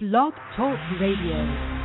Blog Talk Radio.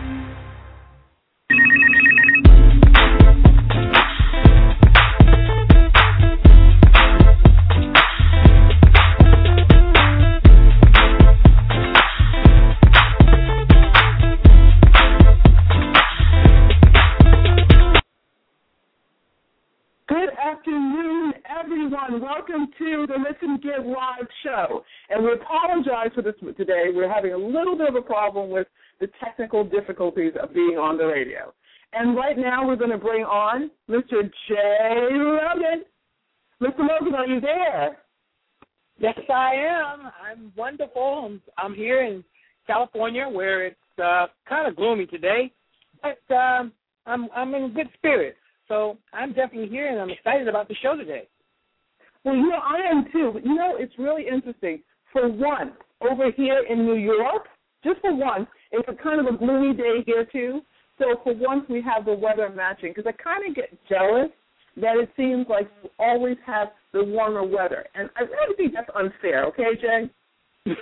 And we apologize for this today. We're having a little bit of a problem with the technical difficulties of being on the radio. And right now we're going to bring on Mr. Jaee Logan. Mr. Logan, are you there? Yes, I am. I'm wonderful. I'm, I'm here in California where it's uh, kind of gloomy today, but um, I'm I'm in good spirits. So I'm definitely here, and I'm excited about the show today. Well, you know, I am too. But you know, it's really interesting. For once, over here in New York, just for once, it's a kind of a gloomy day here too. So for once, we have the weather matching because I kind of get jealous that it seems like you always have the warmer weather, and I really think that's unfair. Okay, Jaee?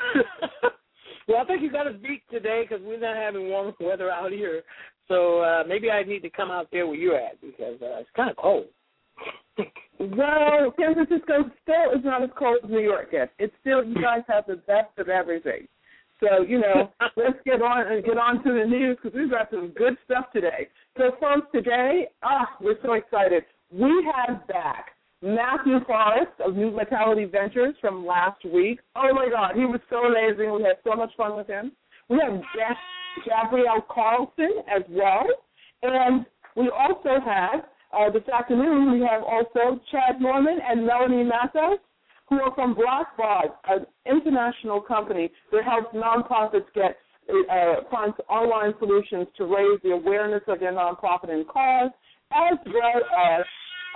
well, I think you got us beat today because we're not having warm weather out here. So uh, maybe I need to come out there where you're at because uh, it's kind of cold. Well, San Francisco still is not as cold as New York yet. It's still you guys have the best of everything. So you know, let's get on and get on to the news because we've got some good stuff today. So, folks, today, ah, we're so excited. We have back Matthew Forrest of New Vitality Ventures from last week. Oh my God, he was so amazing. We had so much fun with him. We have Jeff Gabrielle Carlson as well. And we also have, uh, this afternoon, we have also Chad Norman and Melanie Mathos, who are from Blackbaud, an international company that helps nonprofits get uh, online solutions to raise the awareness of their nonprofit and cause, as well as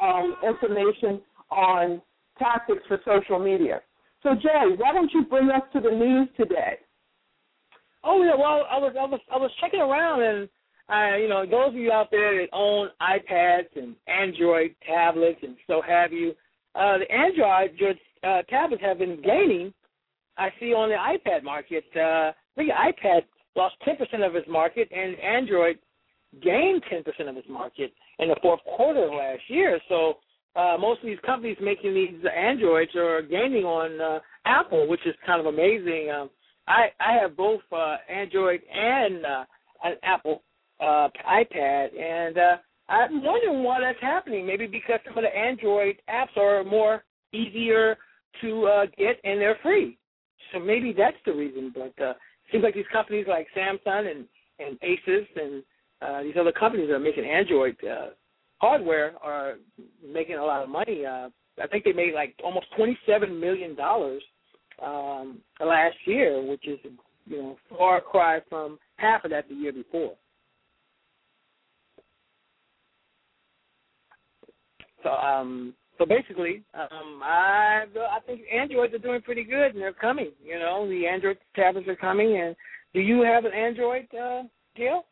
um, information on tactics for social media. So, Jaee, why don't you bring us to the news today? Oh yeah, well I was I was I was checking around and you know, those of you out there that own iPads and Android tablets and so have you, uh, the Android your uh, tablets have been gaining. I see on the iPad market, uh, iPad lost 10% of its market, and Android gained 10% of its market in the fourth quarter of last year. So uh, most of these companies making these Androids are gaining on uh, Apple, which is kind of amazing. Um, I I have both uh, Android and uh, an Apple uh, iPad, and uh, I'm wondering why that's happening. Maybe because some of the Android apps are more easier to uh, get and they're free. So maybe that's the reason. But uh, seems like these companies like Samsung and and Asus and uh, these other companies that are making Android uh, hardware are making a lot of money. Uh, I think they made like almost twenty-seven million dollars um, last year, which is you know far cry from half of that the year before. So um, so basically, um, I I think Androids are doing pretty good and they're coming. You know, the Android tablets are coming. And do you have an Android, uh, Gail?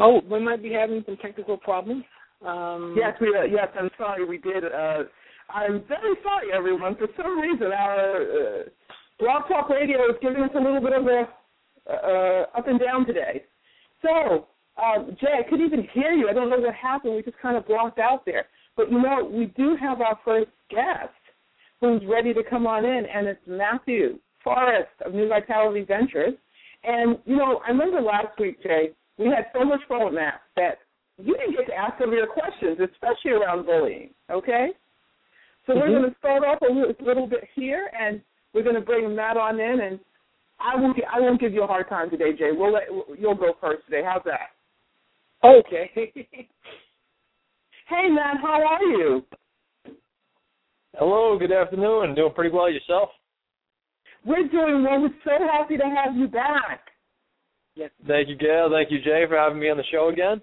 Oh, we might be having some technical problems. Um, yes, we uh, yes. I'm sorry, we did. Uh, I'm very sorry, everyone. For some reason, our uh, Talk Radio is giving us a little bit of a uh, up and down today. So, um, Jaee, I couldn't even hear you. I don't know what happened. We just kind of blocked out there. But you know, we do have our first guest who's ready to come on in, and it's Matthew Forrest of New Vitality Ventures. And you know, I remember last week, Jaee, we had so much fun with Matt that you didn't get to ask some of your questions, especially around bullying. Okay, so mm-hmm. we're going to start off a little, a little bit here, and we're going to bring Matt on in, and I won't I won't give you a hard time today, Jaee. We'll let you'll go first today. How's that? Okay. hey, Matt, how are you? Hello, good afternoon. Doing pretty well yourself? We're doing well. We're so happy to have you back. Yes. Thank you, Gail. Thank you, Jaee, for having me on the show again.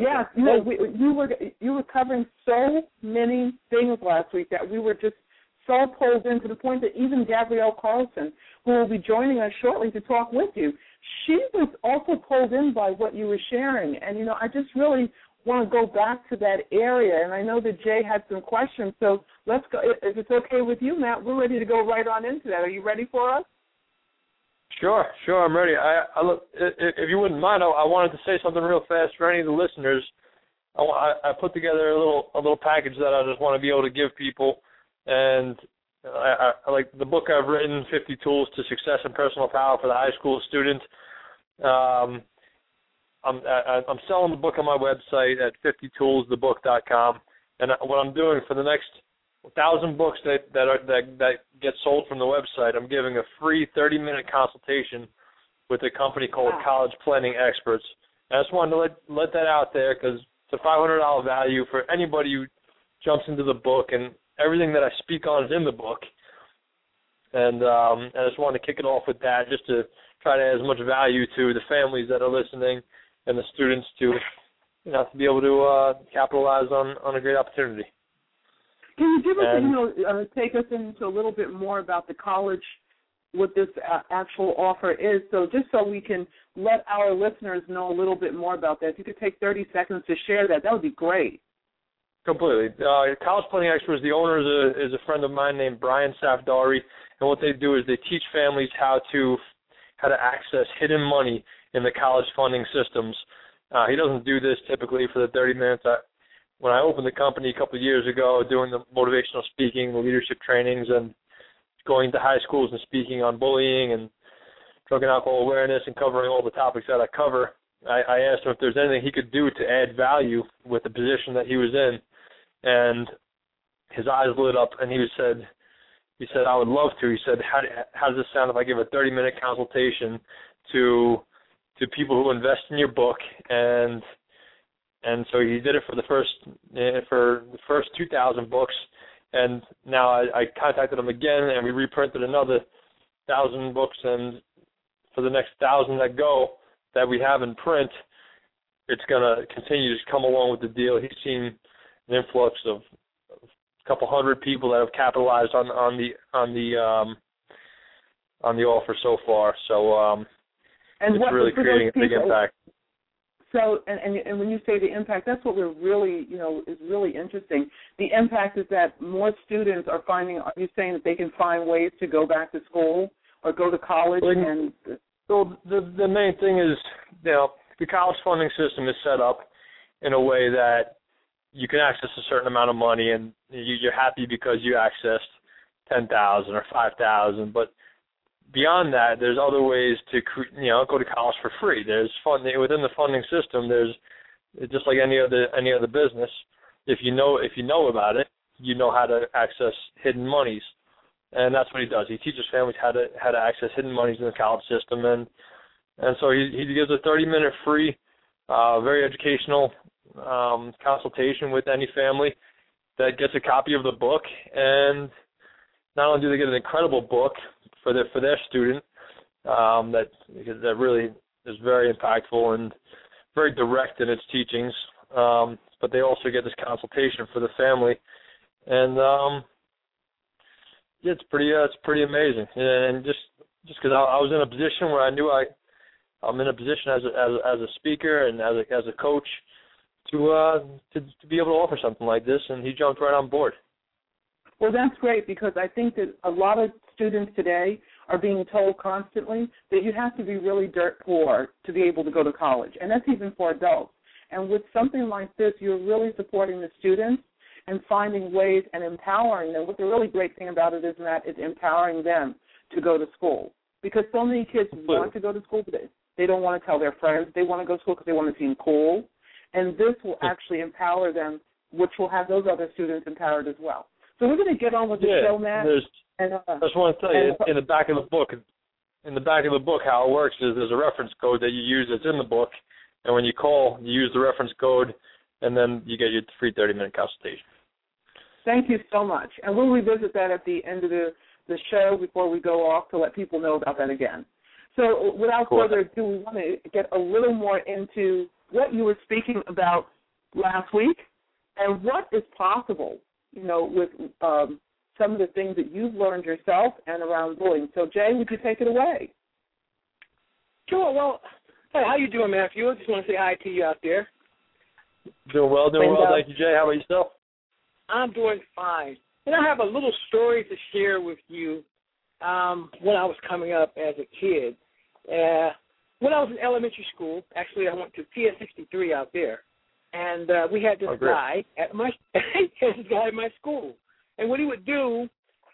Yes, you know, we, you were you were covering so many things last week that we were just so pulled in to the point that even Gabrielle Carlson, who will be joining us shortly to talk with you, she was also pulled in by what you were sharing. And, you know, I just really want to go back to that area. And I know that Jaee had some questions, so let's go. If it's okay with you, Matt, we're ready to go right on into that. Are you ready for us? Sure, sure, I'm ready. I, I look, if you wouldn't mind, I, I wanted to say something real fast for any of the listeners. I, I put together a little a little package that I just want to be able to give people, and I, I like the book I've written, 50 Tools to Success and Personal Power for the High School Student. Um, I'm I, I'm selling the book on my website at 50toolsthebook.com, and what I'm doing for the next thousand books that that are that that get sold from the website, I'm giving a free 30 minute consultation with a company called wow. College Planning Experts. I just wanted to let let that out there because it's a $500 value for anybody who jumps into the book, and everything that I speak on is in the book. And um, I just wanted to kick it off with that, just to try to add as much value to the families that are listening and the students to, you know, to be able to uh, capitalize on on a great opportunity. Can you give us, and, you know, uh, take us into a little bit more about the college, what this uh, actual offer is, so just so we can let our listeners know a little bit more about that. If you could take 30 seconds to share that, that would be great. Completely. Uh, College Planning Experts, the owner is a, is a friend of mine named Brian Safdari, and what they do is they teach families how to how to access hidden money in the college funding systems. Uh, he doesn't do this typically for the 30 minutes. I, when I opened the company a couple of years ago, doing the motivational speaking, the leadership trainings, and going to high schools and speaking on bullying and drug and alcohol awareness and covering all the topics that I cover, I, I asked him if there's anything he could do to add value with the position that he was in, and his eyes lit up, and he said, he said, I would love to. He said, how, how does this sound if I give a 30 minute consultation to to people who invest in your book and and so he did it for the first uh, for the first 2,000 books, and now I, I contacted him again, and we reprinted another thousand books, and for the next thousand that go that we have in print, it's going to continue to come along with the deal. He's seen an influx of a couple hundred people that have capitalized on on the on the um, on the offer so far. So um, and it's what, really creating a big impact. So, and, and and when you say the impact, that's what we're really, you know, is really interesting. The impact is that more students are finding. Are you saying that they can find ways to go back to school or go to college? And so the the main thing is, you know, the college funding system is set up in a way that you can access a certain amount of money, and you, you're happy because you accessed ten thousand or five thousand, but beyond that, there's other ways to you know go to college for free. There's funding within the funding system. There's just like any other any other business. If you know if you know about it, you know how to access hidden monies, and that's what he does. He teaches families how to how to access hidden monies in the college system, and and so he he gives a 30 minute free, uh, very educational um, consultation with any family that gets a copy of the book and not only do they get an incredible book, for their for their student um, that that really is very impactful and very direct in its teachings. Um, but they also get this consultation for the family, and um, yeah, it's pretty uh, it's pretty amazing. And just just because I, I was in a position where I knew I I'm in a position as a, as a, as a speaker and as a as a coach to uh to to be able to offer something like this, and he jumped right on board. Well, that's great because I think that a lot of students today are being told constantly that you have to be really dirt poor to be able to go to college, and that's even for adults. And with something like this, you're really supporting the students and finding ways and empowering them. What the really great thing about it is that it's empowering them to go to school because so many kids want to go to school, but they, they don't want to tell their friends they want to go to school because they want to seem cool. And this will actually empower them, which will have those other students empowered as well. So we're going to get on with the yeah, show, Matt. There's, and, uh, I just want to tell you, and, in the back of the book, in the back of the book, how it works is there's a reference code that you use that's in the book, and when you call, you use the reference code, and then you get your free 30-minute consultation. Thank you so much, and we'll revisit that at the end of the the show before we go off to let people know about that again. So, without further ado, we want to get a little more into what you were speaking about last week and what is possible you know, with um, some of the things that you've learned yourself and around bullying. So, Jaee, would you take it away? Sure. Well, hey, how you doing, Matthew? I just want to say hi to you out there. Doing well, doing And, well. uh, Thank you, Jaee. How about yourself? I'm doing fine. And I have a little story to share with you um, when I was coming up as a kid. Uh, when I was in elementary school, actually, I went to PS63 out there, and uh, we had this Oh, guy at my this guy at my school. And what he would do,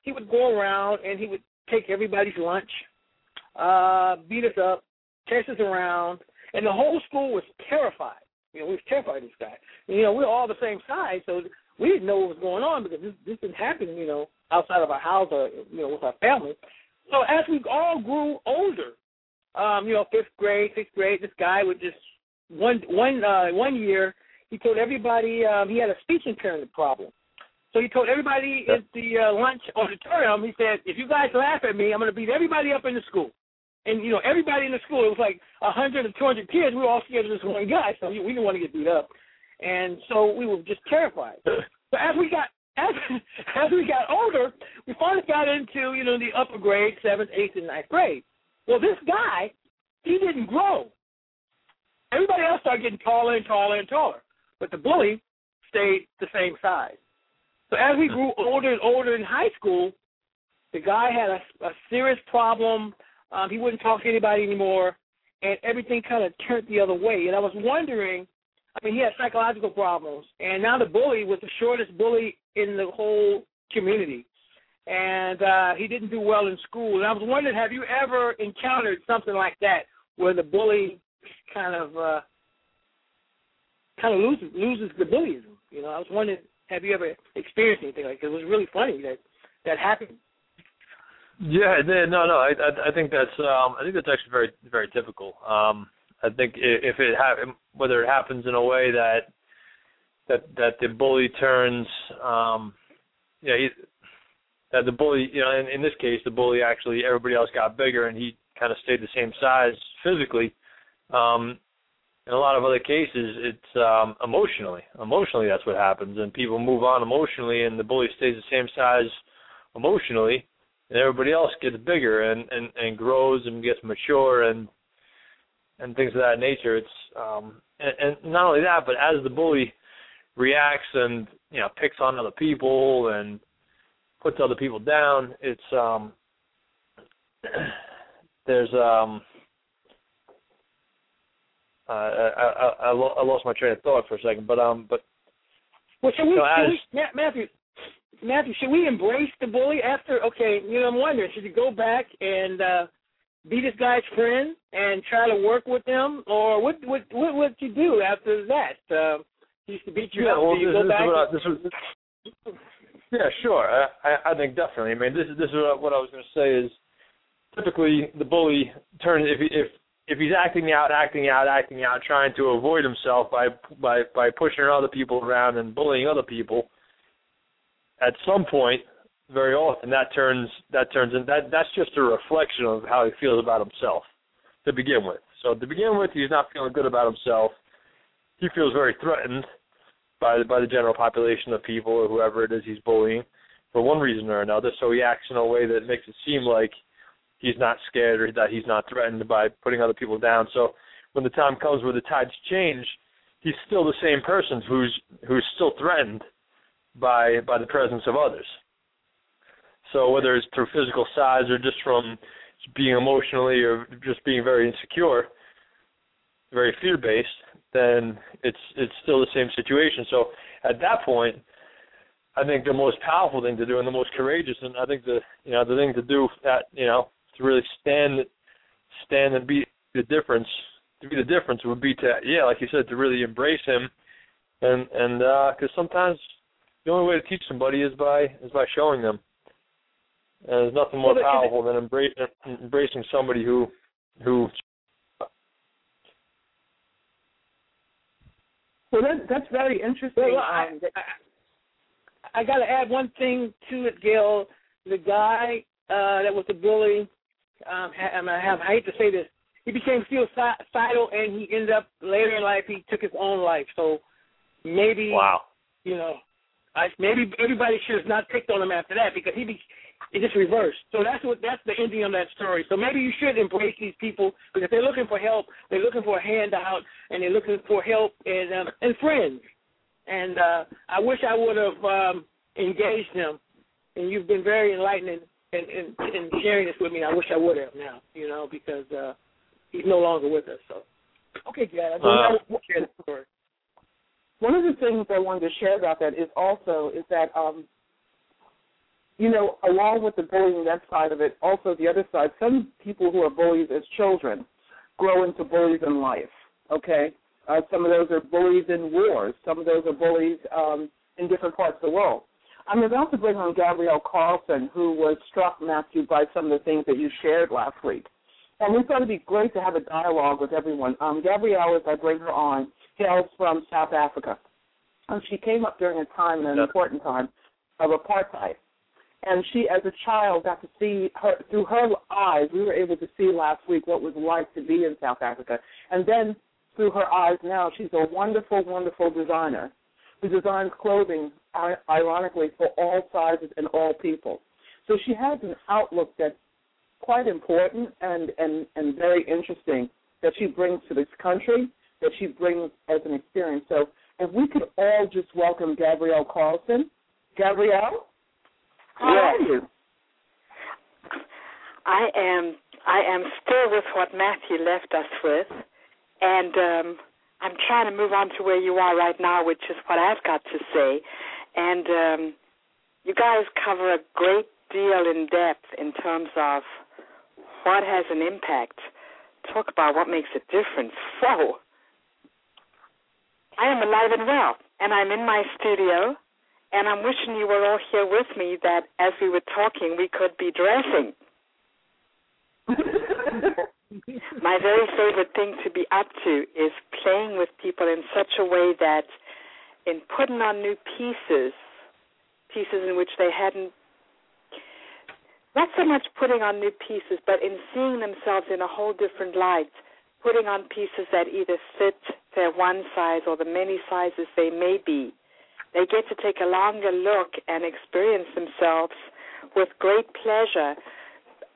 he would go around and he would take everybody's lunch, uh, beat us up, chase us around, and the whole school was terrified. You know, we was terrified of this guy. And, you know, we were all the same size, so we didn't know what was going on because this this didn't happen, you know, outside of our house or you know with our family. So as we all grew older, um, you know, fifth grade, sixth grade, this guy would just one one uh, one year he told everybody um, he had a speech impairment problem. So he told everybody at the uh, lunch auditorium, he said, if you guys laugh at me, I'm going to beat everybody up in the school. And, you know, everybody in the school, it was like 100 or 200 kids. We were all scared of this one guy, so we didn't want to get beat up. And so we were just terrified. But as we got as as we got older, we finally got into you know the upper grade, seventh, eighth, and ninth grade. Well, this guy, he didn't grow. Everybody else started getting taller and taller and taller, but the bully stayed the same size. So as we grew older and older in high school, the guy had a, a serious problem. Um, he wouldn't talk to anybody anymore, and everything kind of turned the other way. And I was wondering I mean, he had psychological problems, and now the bully was the shortest bully in the whole community, and uh, he didn't do well in school. And I was wondering, have you ever encountered something like that, where the bully kind of uh, kind of loses loses the bullyism? You know, I was wondering, have you ever experienced anything like? It was really funny that that happened. Yeah, no, no. I, I, I think that's, um, I think that's actually very, very typical. Um, I think if it ha- whether it happens in a way that that that the bully turns, um, yeah, he, that the bully, you know, in, in this case, the bully actually everybody else got bigger and he kind of stayed the same size physically. Um, in a lot of other cases, it's um, emotionally. Emotionally, that's what happens, and people move on emotionally, and the bully stays the same size emotionally, and everybody else gets bigger and and and grows and gets mature and and things of that nature. It's um and, and not only that, but as the bully reacts and you know picks on other people and puts other people down, it's um there's um uh, I, I, I I lost my train of thought for a second, but um, but Well, should we, So should we Ma- Matthew, Matthew, should we embrace the bully after? Okay, you know, I'm wondering, should you go back and uh be this guy's friend and try to work with him, or what? What? What would you do after that? Uh, he used to beat you yeah, up. well, you go back? I, this was. Yeah, sure. I, I I think definitely. I mean, this is this is what what I was going to say is typically the bully turns if if if he's acting out, acting out, acting out, trying to avoid himself by by by pushing other people around and bullying other people. At some point, very often that turns that turns in that that's just a reflection of how he feels about himself to begin with. So to begin with, he's not feeling good about himself. He feels very threatened by the, by the general population of people or whoever it is he's bullying for one reason or another. So he acts in a way that makes it seem like he's not scared or that he's not threatened by putting other people down. So when the time comes where the tides change, he's still the same person who's who's still threatened by by the presence of others. So whether it's through physical size or just from being emotionally or just being very insecure, very fear based, then it's it's still the same situation. So at that point, I think the most powerful thing to do and the most courageous, and I think the you know the thing to do that you know to really stand stand and be the difference to be the difference would be to yeah like you said to really embrace him and and because sometimes the only way to teach somebody is by is by showing them. And there's nothing more Well, but- powerful than embrace, embracing somebody who who Well, that, that's very interesting. Well, I, um, I, I got to add one thing to it, Gail. The guy uh, that was the bully, um, mean, I have I hate to say this, he became suicidal, and he ended up later in life he took his own life. So maybe wow you know, I maybe everybody should have not picked on him after that because he be, it just reversed. So that's what that's the ending of that story. So maybe you should embrace these people because they're looking for help, they're looking for a handout, and they're looking for help and um, and friends. And uh, I wish I would have um, engaged them. And you've been very enlightening in, in, in sharing this with me. I wish I would have now, you know, because uh, he's no longer with us. So okay, Gad, I Uh, share the story. One of the things I wanted to share about that is also is that um, you know, along with the bullying that side of it, also the other side, some people who are bullies as children grow into bullies in life. Okay, uh, some of those are bullies in wars. Some of those are bullies um, in different parts of the world. I'm about to bring on Gabrielle Carlson, who was struck, Matthew, by some of the things that you shared last week. And we thought it'd be great to have a dialogue with everyone. Um, Gabrielle, as I bring her on, hails from South Africa. And she came up during a time, an important time, of apartheid. And she, as a child, got to see her through her eyes. We were able to see last week what it was like to be in South Africa. And then through her eyes now, she's a wonderful, wonderful designer who designs clothing, ironically, for all sizes and all people. So she has an outlook that's quite important and, and, and very interesting that she brings to this country, that she brings as an experience. So if we could all just welcome Gabrielle Carlson. Gabrielle, how Yes. are you? I am I am still with what Matthew left us with, and um, I'm trying to move on to where you are right now, which is what I've got to say. And um, you guys cover a great deal in depth in terms of what has an impact. Talk about what makes a difference. So, I am alive and well, and I'm in my studio, and I'm wishing you were all here with me. That as we were talking, we could be dressing. My very favorite thing to be up to is playing with people in such a way that in putting on new pieces, pieces in which they hadn't, not so much putting on new pieces, but in seeing themselves in a whole different light, putting on pieces that either fit their one size or the many sizes they may be. They get to take a longer look and experience themselves with great pleasure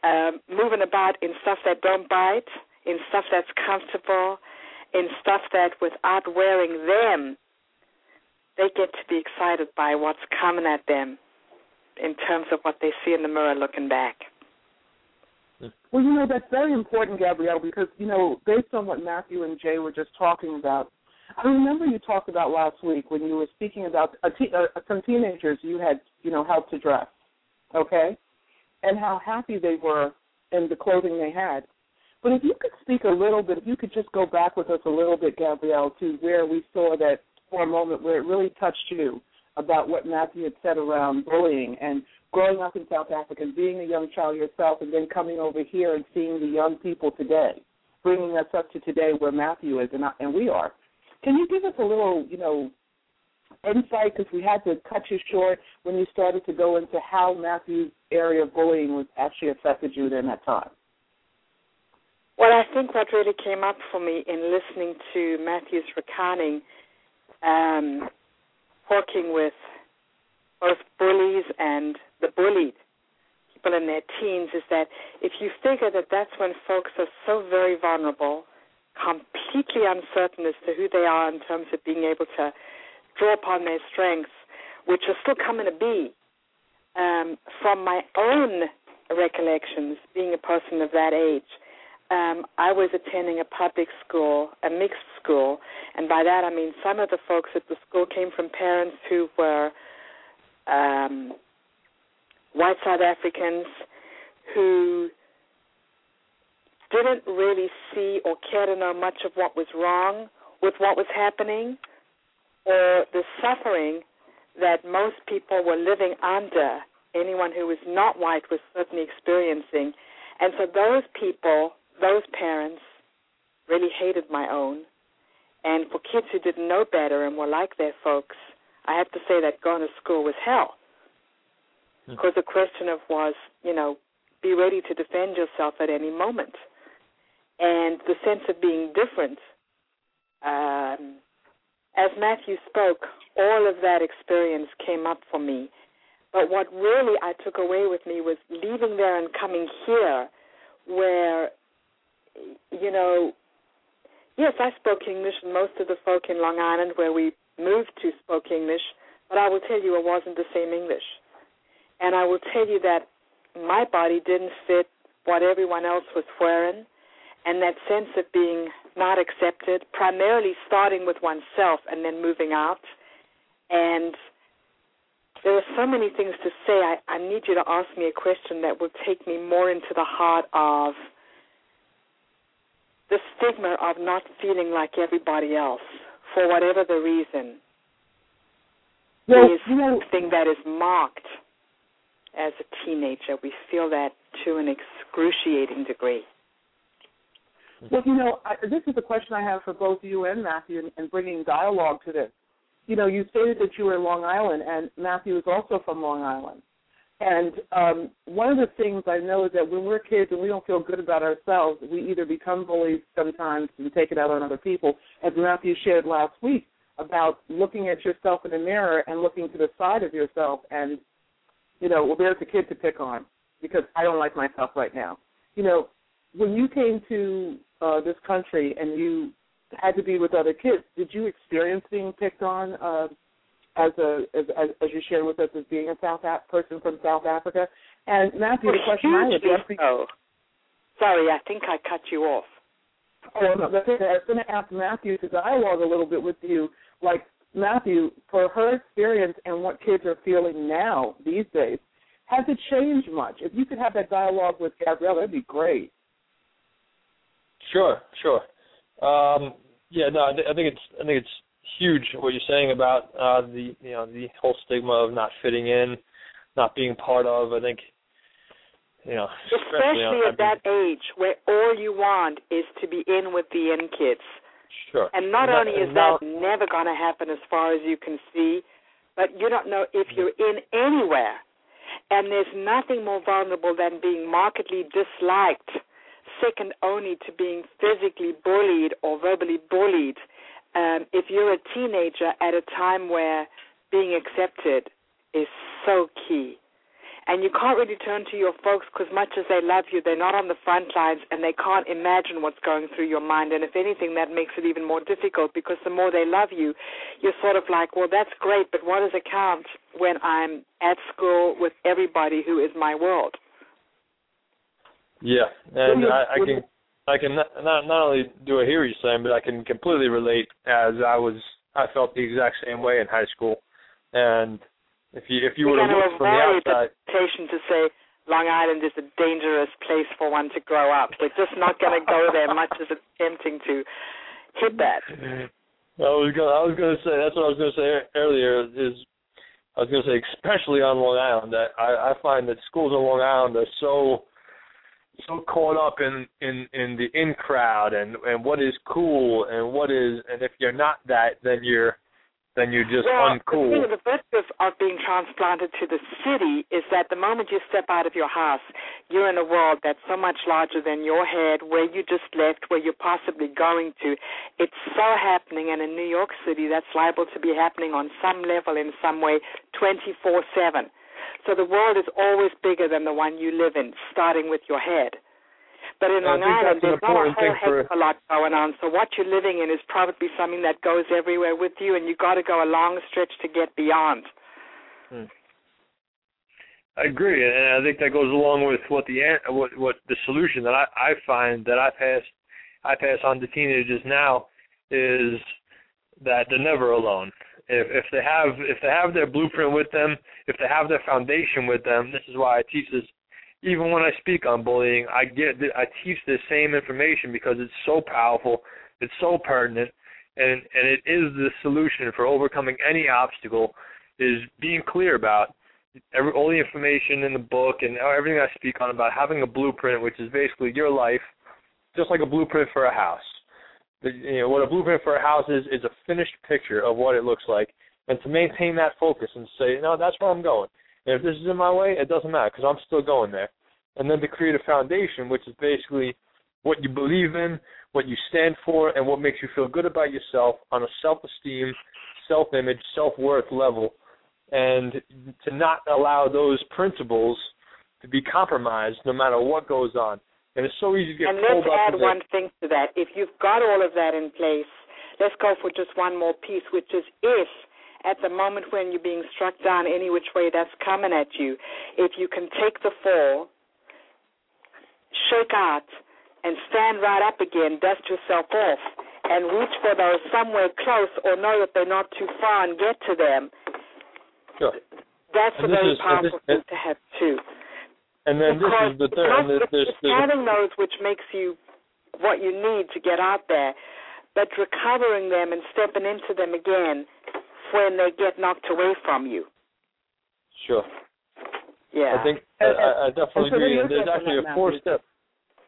um, moving about in stuff that don't bite, in stuff that's comfortable, in stuff that without wearing them, they get to be excited by what's coming at them in terms of what they see in the mirror looking back. Well, you know, that's very important, Gabrielle, because, you know, based on what Matthew and Jaee were just talking about, I remember you talked about last week when you were speaking about a te- uh, some teenagers you had, you know, helped to dress, okay, and how happy they were in the clothing they had. But if you could speak a little bit, if you could just go back with us a little bit, Gabrielle, to where we saw that for a moment where it really touched you about what Matthew had said around bullying and growing up in South Africa, and being a young child yourself, and then coming over here and seeing the young people today, bringing us up to today where Matthew is and, I, and we are. Can you give us a little, you know, insight because we had to cut you short when you started to go into how Matthew's area of bullying was actually affected you during that time. Well, I think what really came up for me in listening to Matthew's recounting, um, working with both bullies and the bullied, people in their teens, is that if you figure that that's when folks are so very vulnerable, completely uncertain as to who they are in terms of being able to draw upon their strengths, which are still coming to be. Um, from my own recollections, being a person of that age, um, I was attending a public school, a mixed school, and by that I mean some of the folks at the school came from parents who were um, white South Africans who didn't really see or care to know much of what was wrong with what was happening or the suffering that most people were living under. Anyone who was not white was certainly experiencing. And so those people, those parents, really hated my own. And for kids who didn't know better and were like their folks, I have to say that going to school was hell. Because the question of was, you know, be ready to defend yourself at any moment. And the sense of being different. Um, as Matthew spoke, all of that experience came up for me. But what really I took away with me was leaving there and coming here, where, you know, yes, I spoke English, and most of the folk in Long Island where we moved to spoke English, but I will tell you it wasn't the same English. And I will tell you that my body didn't fit what everyone else was wearing, and that sense of being not accepted, primarily starting with oneself and then moving out. And there are so many things to say. I, I need you to ask me a question that will take me more into the heart of the stigma of not feeling like everybody else for whatever the reason Well, is you know, something that is marked as a teenager. We feel that to an excruciating degree. Well, you know, I, this is a question I have for both you and Matthew, and, and bringing dialogue to this. You know, you stated that you were in Long Island, and Matthew is also from Long Island. And um, one of the things I know is that when we're kids and we don't feel good about ourselves, we either become bullies sometimes and take it out on other people, as Matthew shared last week about looking at yourself in the mirror and looking to the side of yourself and, you know, well, there's a kid to pick on because I don't like myself right now. You know, when you came to uh, this country and you had to be with other kids, did you experience being picked on uh, as a as, as, as you shared with us as being a South Af- person from South Africa? And Matthew, the question I would Hugely so. Sorry, I think I cut you off. Oh, no, that's okay. I was going to ask Matthew to dialogue a little bit with you. Like Matthew, for her experience and what kids are feeling now these days, has it changed much? If you could have that dialogue with Gabrielle, that'd be great. Sure, sure. Um, yeah, no, I, th- I think it's I think it's huge what you're saying about uh, the you know the whole stigma of not fitting in, not being part of. I think you know, Especially know, at that age where all you want is to be in with the in kids. Sure. And not And only that- is and now- that never going to happen as far as you can see, but you don't know if you're in anywhere. And there's nothing more vulnerable than being markedly disliked, second only to being physically bullied or verbally bullied. Um, if you're a teenager at a time where being accepted is so key. And you can't really turn to your folks because, much as they love you, they're not on the front lines and they can't imagine what's going through your mind. And if anything, that makes it even more difficult because the more they love you, you're sort of like, well, that's great, but what does it count when I'm at school with everybody who is my world? Yeah, and you- I, I can I can not, not not only do I hear you're saying, but I can completely relate as I was I felt the exact same way in high school, and if you if you were We're to look from the the outside, temptation to say Long Island is a dangerous place for one to grow up. We're just not going to go there, much as it's tempting to hit that. I was gonna I was gonna say that's what I was gonna say earlier is I was gonna say especially on Long Island that I, I find that schools on Long Island are so so caught up in in in the in crowd and and what is cool and what is and if you're not that then you're then you're just well, uncool. the thing, the of being transplanted to the city is that the moment you step out of your house, you're in a world that's so much larger than your head, where you just left, where you're possibly going to. It's so happening, and in New York City, that's liable to be happening on some level, in some way, 24 7. So the world is always bigger than the one you live in, starting with your head. But in Long Island, there's not a whole heck of a lot going on. So what you're living in is probably something that goes everywhere with you, and you've got to go a long stretch to get beyond. Hmm. I agree, and I think that goes along with what the an- what what the solution that I I find that I pass I pass on to teenagers now is that they're never alone. If if they have if they have their blueprint with them, if they have their foundation with them, this is why I teach this. Even when I speak on bullying, I get I teach the same information because it's so powerful, it's so pertinent, and and it is the solution for overcoming any obstacle. Is being clear about every all the information in the book and everything I speak on about having a blueprint, which is basically your life, just like a blueprint for a house. The, you know what a blueprint for a house is is a finished picture of what it looks like, and to maintain that focus and say, no, that's where I'm going. And if this is in my way, it doesn't matter because I'm still going there. And then to create a foundation, which is basically what you believe in, what you stand for, and what makes you feel good about yourself on a self-esteem, self-image, self-worth level, and to not allow those principles to be compromised no matter what goes on. And it's so easy to get and pulled let's add one thing to that. If you've got all of that in place, let's go for just one more piece, which is if at the moment when you're being struck down any which way that's coming at you, if you can take the fall, shake out, and stand right up again, dust yourself off, and reach for those somewhere close or know that they're not too far and get to them, Sure. that's And a very is- powerful this- thing to have too. And then this because is the third. not- And there's, there's, it's there's having those which makes you what you need to get out there, but recovering them and stepping into them again when they get knocked away from you. sure. Yeah. I think I, And- I I definitely so agree. And there's actually a four up step.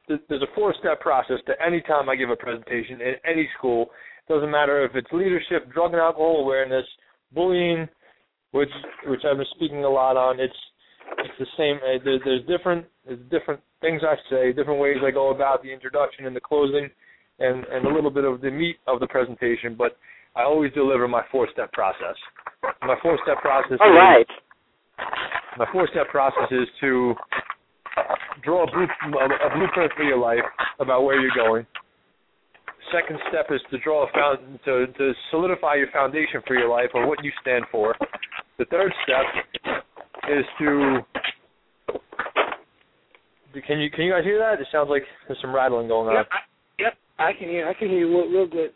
there's- There's a four step process to any time I give a presentation in any school. It Doesn't matter if it's leadership, drug and alcohol awareness, bullying, which which I've been speaking a lot on. It's it's the same. uh, There, there's different there's different things I say, different ways I go about the introduction and the closing, and and a little bit of the meat of the presentation. But I always deliver my four step process. My four step process. All is, right. my four-step process is to draw a, blue, a blueprint for your life about where you're going. Second step is to draw a found, to, to solidify your foundation for your life or what you stand for. The third step is to. Can you can you guys hear that? It sounds like there's some rattling going on. Yep, I, yep, I can hear. I can hear you real, real good.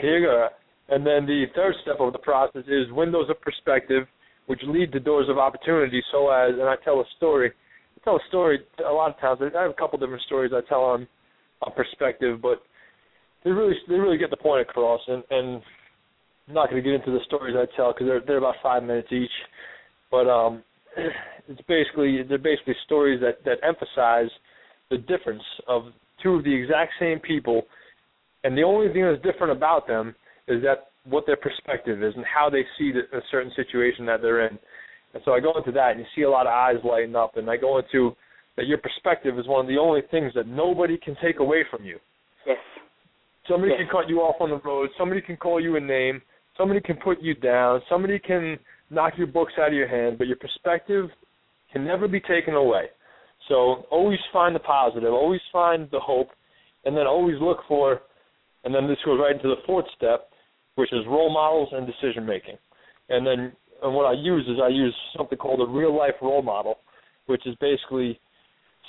Here you go. And then the third step of the process is windows of perspective, which lead to doors of opportunity. So as, and I tell a story. I tell a story a lot of times. I have a couple different stories I tell on, on perspective, but they really they really get the point across. And, and I'm not going to get into the stories I tell because they're they're about five minutes each. But um, it's basically they're basically stories that that emphasize the difference of two of the exact same people and the only thing that's different about them is that what their perspective is and how they see the, a certain situation that they're in. And so I go into that, and you see a lot of eyes lighting up, and I go into that your perspective is one of the only things that nobody can take away from you. Yes. Somebody Yes. can cut you off on the road. Somebody can call you a name. Somebody can put you down. Somebody can knock your books out of your hand, but your perspective can never be taken away. So always find the positive. Always find the hope, and then always look for. And then this goes right into the fourth step, which is role models and decision making. And then and what I use is I use something called a real life role model, which is basically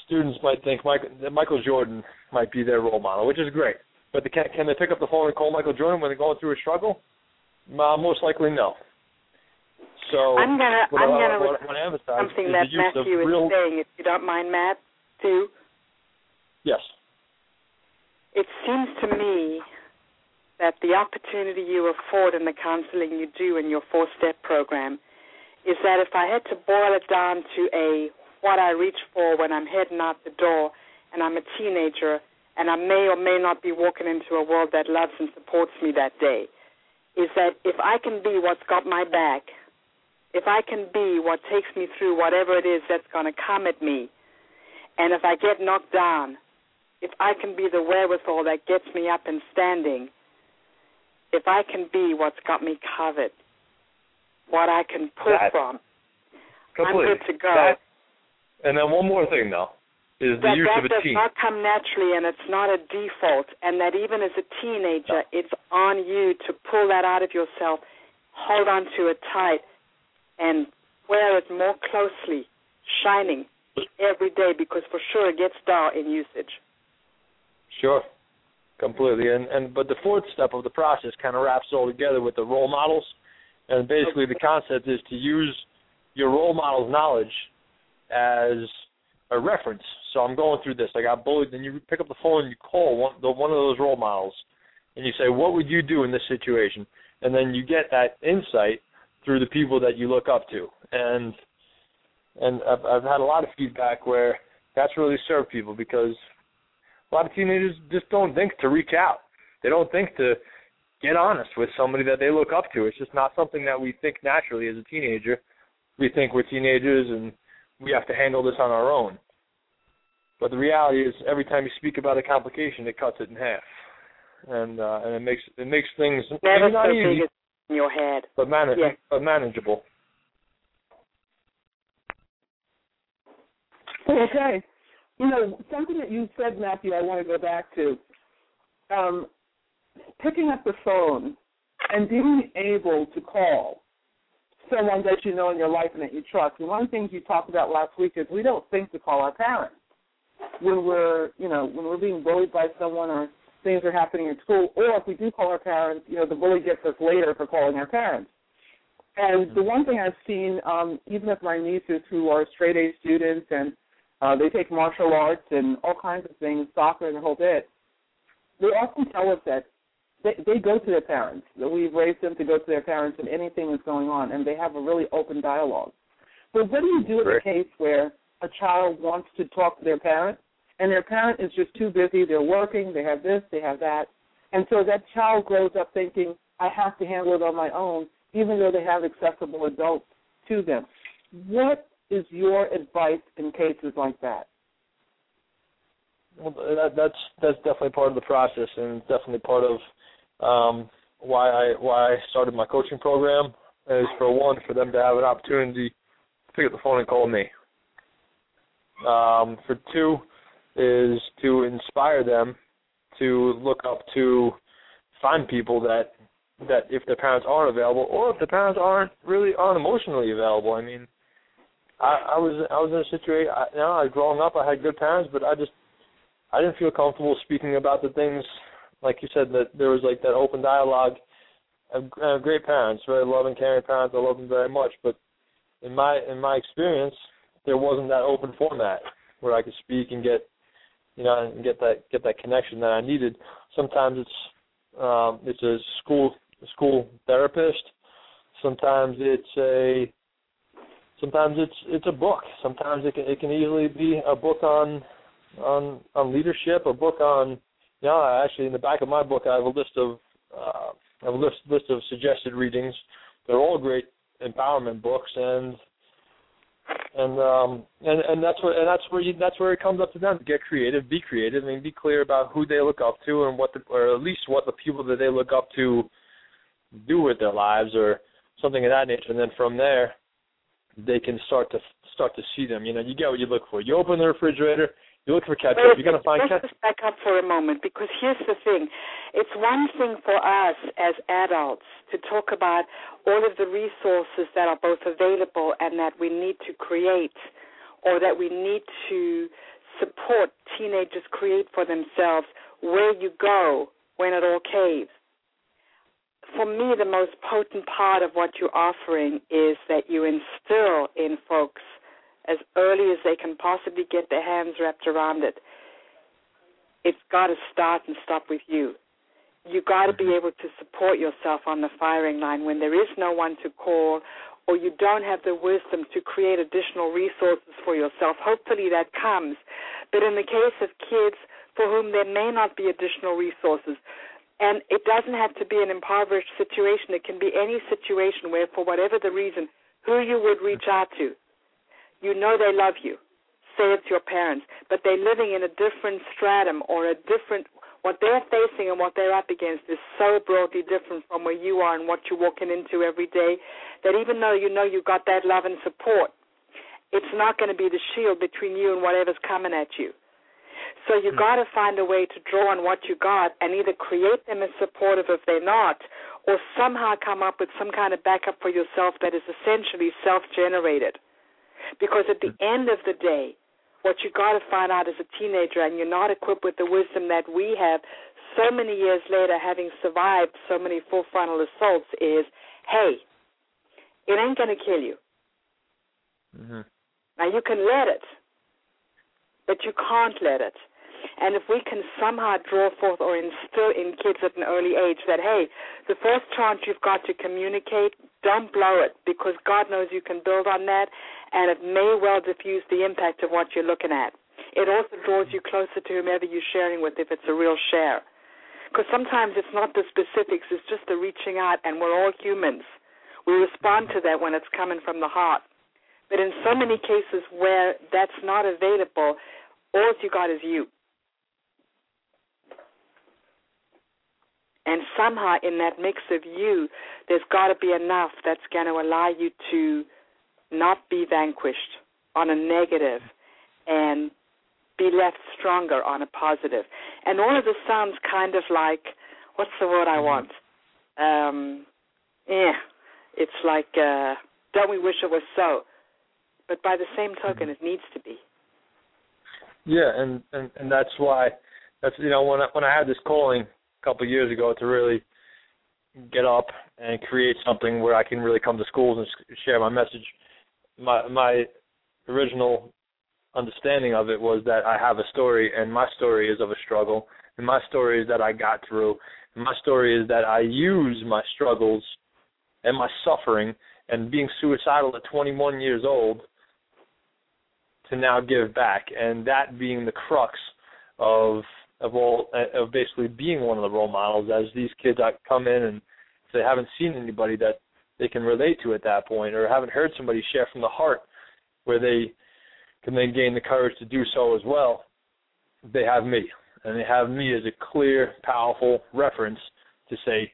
students might think Michael, that Michael Jordan might be their role model, which is great. But they can, can they pick up the phone and call Michael Jordan when they're going through a struggle? Uh, most likely no. So I'm gonna I'm I, gonna what I want to emphasize something that Matthew is real. saying, if you don't mind, Matt, too. Yes. It seems to me that the opportunity you afford in the counseling you do in your four step program is that if I had to boil it down to a what I reach for when I'm heading out the door and I'm a teenager and I may or may not be walking into a world that loves and supports me that day, is that if I can be what's got my back, if I can be what takes me through whatever it is that's going to come at me, and if I get knocked down, if I can be the wherewithal that gets me up and standing, if I can be what's got me covered, what I can pull That- from, Completely. I'm good to go. That- and then one more thing though is the that use that of a team. That does not come naturally and it's not a default and that even as a teenager it's on you to pull that out of yourself hold on to it tight and wear it more closely shining every day because for sure it gets dull in usage Sure, completely. And and but the fourth step of the process kind of wraps all together with the role models, and basically the concept is to use your role model's knowledge as a reference. So I'm going through this. I got bullied. Then you pick up the phone and you call one the, one of those role models, and you say, "What would you do in this situation?" And then you get that insight through the people that you look up to. And and I've, I've had a lot of feedback where that's really served people because a lot of teenagers just don't think to reach out. They don't think to get honest with somebody that they look up to. It's just not something that we think naturally as a teenager. We think we're teenagers and we have to handle this on our own. But the reality is, every time you speak about a complication, it cuts it in half, and uh, and it makes it makes things never not so easy. big in your head. but man- Yeah. but manageable. Okay. You know, something that you said, Matthew, I want to go back to. Um, picking up the phone and being able to call someone that you know in your life and that you trust. And one of the things you talked about last week is we don't think to call our parents when we're, you know, when we're being bullied by someone or things are happening at school, or if we do call our parents, you know, the bully gets us later for calling our parents. And the one thing I've seen, um, even with my nieces who are straight A students and uh, they take martial arts and all kinds of things, soccer and the whole bit, they often tell us that they, they go to their parents. That we've raised them to go to their parents in anything that's going on, and they have a really open dialogue. But what do you do in a case where a child wants to talk to their parent, and their parent is just too busy? They're working, they have this, they have that, and so that child grows up thinking, "I have to handle it on my own," even though they have accessible adults to them. What is your advice in cases like that? Well, that, that's that's definitely part of the process, and definitely part of um, why I why I started my coaching program. Is for one, for them to have an opportunity to pick up the phone and call me. Um, for two, is to inspire them to look up to find people that that if their parents aren't available, or if their parents aren't really aren't emotionally available. I mean, I, I was I was in a situation. I, you know, I growing up, I had good parents, but I just I didn't feel comfortable speaking about the things, like you said, that there was like that open dialogue. I have, great parents, very loving, caring parents. I love them very much, but in my in my experience, there wasn't that open format where I could speak and get, you know, and get that get that connection that I needed. Sometimes it's um, it's a school school therapist. Sometimes it's a sometimes it's it's a book. Sometimes it can it can easily be a book on on on leadership, a book on you know, actually in the back of my book I have a list of uh have a list list of suggested readings. They're all great empowerment books and and um and and that's what and that's where you that's where it comes up to them to get creative, be creative, and be clear about who they look up to and what the or at least what the people that they look up to do with their lives or something of that nature. And then from there they can start to start to see them. You know, you get what you look for. You open the refrigerator, you look for ketchup, Wait you're gonna find second. ketchup. Let's just back up for a moment because here's the thing. It's one thing for us as adults to talk about all of the resources that are both available and that we need to create or that we need to support teenagers create for themselves where you go when it all caves. For me, the most potent part of what you're offering is that you instill in folks as early as they can possibly get their hands wrapped around it. It's got to start and stop with you. You got to be able to support yourself on the firing line when there is no one to call or you don't have the wisdom to create additional resources for yourself. Hopefully that comes. But in the case of kids for whom there may not be additional resources, and it doesn't have to be an impoverished situation, it can be any situation where, for whatever the reason, who you would reach out to you know they love you. Say it's your parents, but they're living in a different stratum or a different what they're facing and what they're up against is so broadly different from where you are and what you're walking into every day that even though you know you've got that love and support, it's not going to be the shield between you and whatever's coming at you. So you got to find a way to draw on what you got and either create them as supportive if they're not, or somehow come up with some kind of backup for yourself that is essentially self-generated. Because at the end of the day, what you got to find out as a teenager, and you're not equipped with the wisdom that we have so many years later, having survived so many full frontal assaults, is hey, it ain't going to kill you. Mm-hmm. Now, you can let it, but you can't let it. And if we can somehow draw forth or instill in kids at an early age that, hey, the first chance you've got to communicate, don't blow it because God knows you can build on that and it may well diffuse the impact of what you're looking at. It also draws you closer to whomever you're sharing with if it's a real share. Because sometimes it's not the specifics, it's just the reaching out, and we're all humans. We respond to that when it's coming from the heart. But in so many cases where that's not available, all you got is you. And somehow in that mix of you, there's got to be enough that's going to allow you to not be vanquished on a negative and be left stronger on a positive. And all of this sounds kind of like what's the word I Mm-hmm. want? Um, yeah, it's like uh, don't we wish it was so? But by the same token, Mm-hmm. it needs to be. Yeah, and and and that's why that's you know when I, when I had this calling a couple of years ago to really get up and create something where I can really come to schools and share my message. My my original understanding of it was that I have a story and my story is of a struggle. And my story is that I got through. And my story is that I use my struggles and my suffering and being suicidal at 21 years old to now give back, and that being the crux of of all uh, of basically being one of the role models as these kids come in and if they haven't seen anybody that they can relate to at that point or haven't heard somebody share from the heart where they can then gain the courage to do so as well they have me. And they have me as a clear powerful reference to say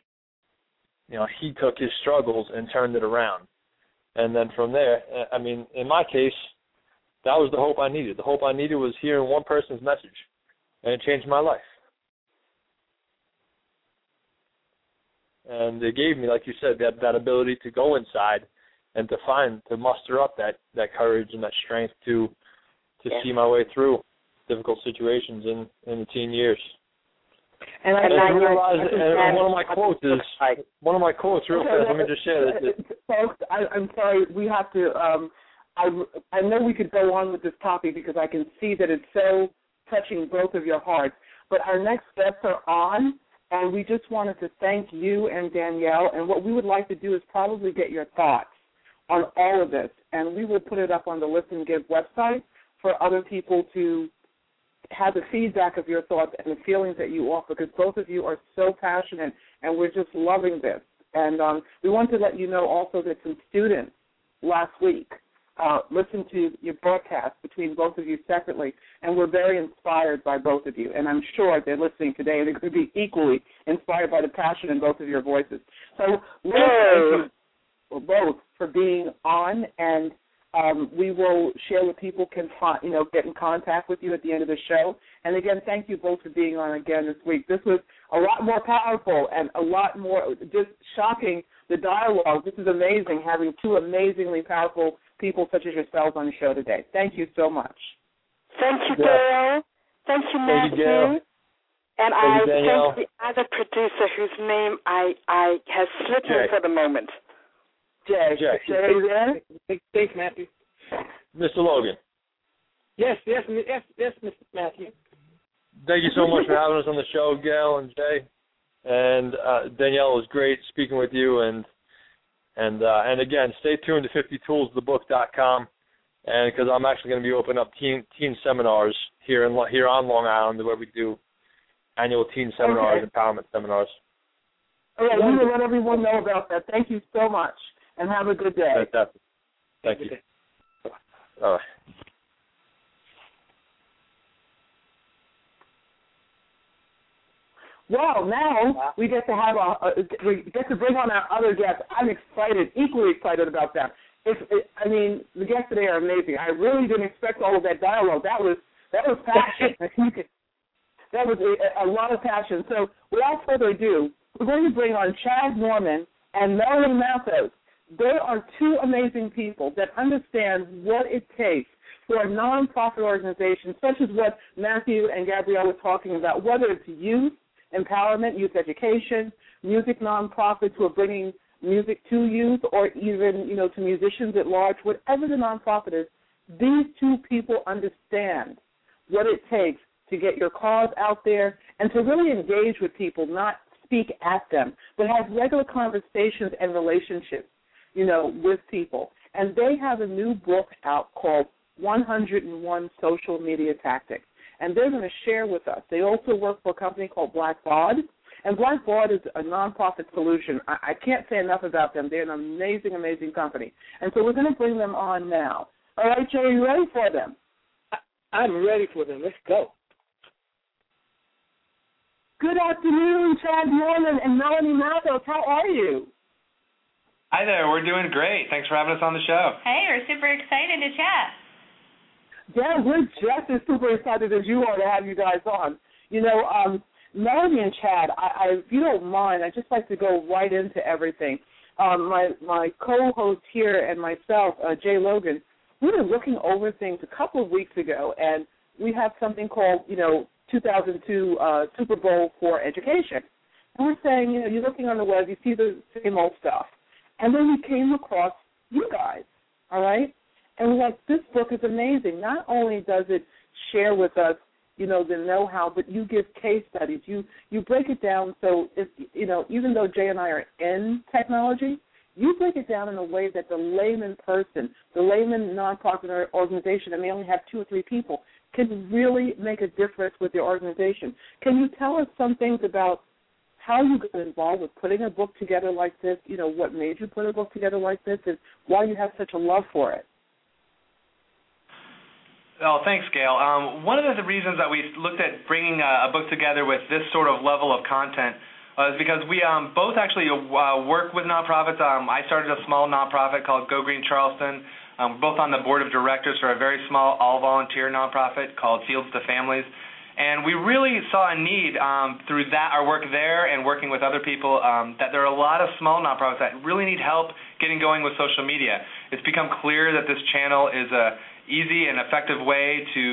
you know he took his struggles and turned it around. And then from there uh, i mean in my case that was the hope I needed. The hope I needed was hearing one person's message, and it changed my life. And it gave me, like you said, that that ability to go inside and to find, to muster up that that courage and that strength to to Yeah. see my way through difficult situations in in the teen years. And I, And And I- to realize, and one of my quotes is one of my quotes. Real fast, let me just share this. Folks, I, I'm sorry, we have to. Um, I I know we could go on with this topic because I can see that it's so touching both of your hearts. But our next steps are on, and we just wanted to thank you and Danielle. And what we would like to do is probably get your thoughts on all of this, and we will put it up on the Listen Give website for other people to have the feedback of your thoughts and the feelings that you offer because both of you are so passionate and we're just loving this. And um, we want to let you know also that some students last week uh, listened to your broadcast between both of you separately, and we're very inspired by both of you. And I'm sure they're listening today and they're going to be equally inspired by the passion in both of your voices. So, thank you both for being on and um, we will share what people can find, you know, get in contact with you at the end of the show. And again, thank you both for being on again this week. This was a lot more powerful and a lot more just shocking. The dialogue. This is amazing having two amazingly powerful people such as yourselves on the show today. Thank you so much. Thank you, Yeah. Gail. Thank you, Thank Matthew. you, Gail. And Thank I you, Danielle. thank the other producer whose name I I has slipped me Jaee. for the moment. Jaee, Jaee. Jaee, are you there? Thanks, thanks, Matthew. Mr. Logan, Yes, yes, yes, yes, Mr. Matthew. thank you so much for having us on the show, Gail and Jaee. And uh, Danielle, it was great speaking with you. And and uh, and again, stay tuned to 50toolsthebook.com, and because I'm actually going to be opening up teen teen seminars here in here on Long Island, where we do annual teen seminars, Okay. empowerment seminars. All right, we will let everyone know about that. Thank you so much, and have a good day. Fantastic. Thank you. All right. Well, now we get to have a, a we get to bring on our other guests. I'm excited, equally excited about them. If it, I mean, the guests today are amazing. I really didn't expect all of that dialogue. That was that was passion. That was a, a lot of passion. So, without further ado, we're going to bring on Chad Norman and Melanie Mathos. They are two amazing people that understand what it takes for a nonprofit organization, such as what Matthew and Gabrielle were talking about, whether it's youth empowerment, youth education, music nonprofits who are bringing music to youth, or even you know to musicians at large. Whatever the nonprofit is, these two people understand what it takes to get your cause out there and to really engage with people, not speak at them, but have regular conversations and relationships, you know, with people. And they have a new book out called 101 Social Media Tactics. And they're going to share with us. They also work for a company called Blackbaud. And Blackbaud is a nonprofit solution. I, I can't say enough about them. They're an amazing, amazing company. And so we're going to bring them on now. All right, Jaee, are you ready for them? I'm ready for them. Let's go. Good afternoon, Chad Norman and Melanie Mathos. How are you? Hi there. We're doing great. Thanks for having us on the show. Hey, we're super excited to chat. Yeah, we're just as super excited as you are to have you guys on. You know, um, Melanie and Chad, I, I, if you don't mind, I just like to go right into everything. Um, my my co-host here and myself, uh, Jaee Logan, we were looking over things a couple of weeks ago, and we have something called, you know, 2002 uh, Super Bowl for education. And we're saying, you know, you're looking on the web, you see the same old stuff. And then we came across you guys, all right? And we're like, this book is amazing. Not only does it share with us, you know, the know-how, but you give case studies. You you break it down so if you know, even though Jaee and I are in technology, you break it down in a way that the layman person, the layman nonprofit organization that may only have two or three people, can really make a difference with your organization. Can you tell us some things about how you got involved with putting a book together like this? You know, what made you put a book together like this, and why you have such a love for it? Oh, thanks, Gail. Um, one of the reasons that we looked at bringing a, a book together with this sort of level of content uh, is because we um, both actually uh, work with nonprofits. Um, I started a small nonprofit called Go Green Charleston. Um, we're both on the board of directors for a very small all-volunteer nonprofit called Fields to Families. And we really saw a need um, through that, our work there, and working with other people, um, that there are a lot of small nonprofits that really need help getting going with social media. It's become clear that this channel is a easy and effective way to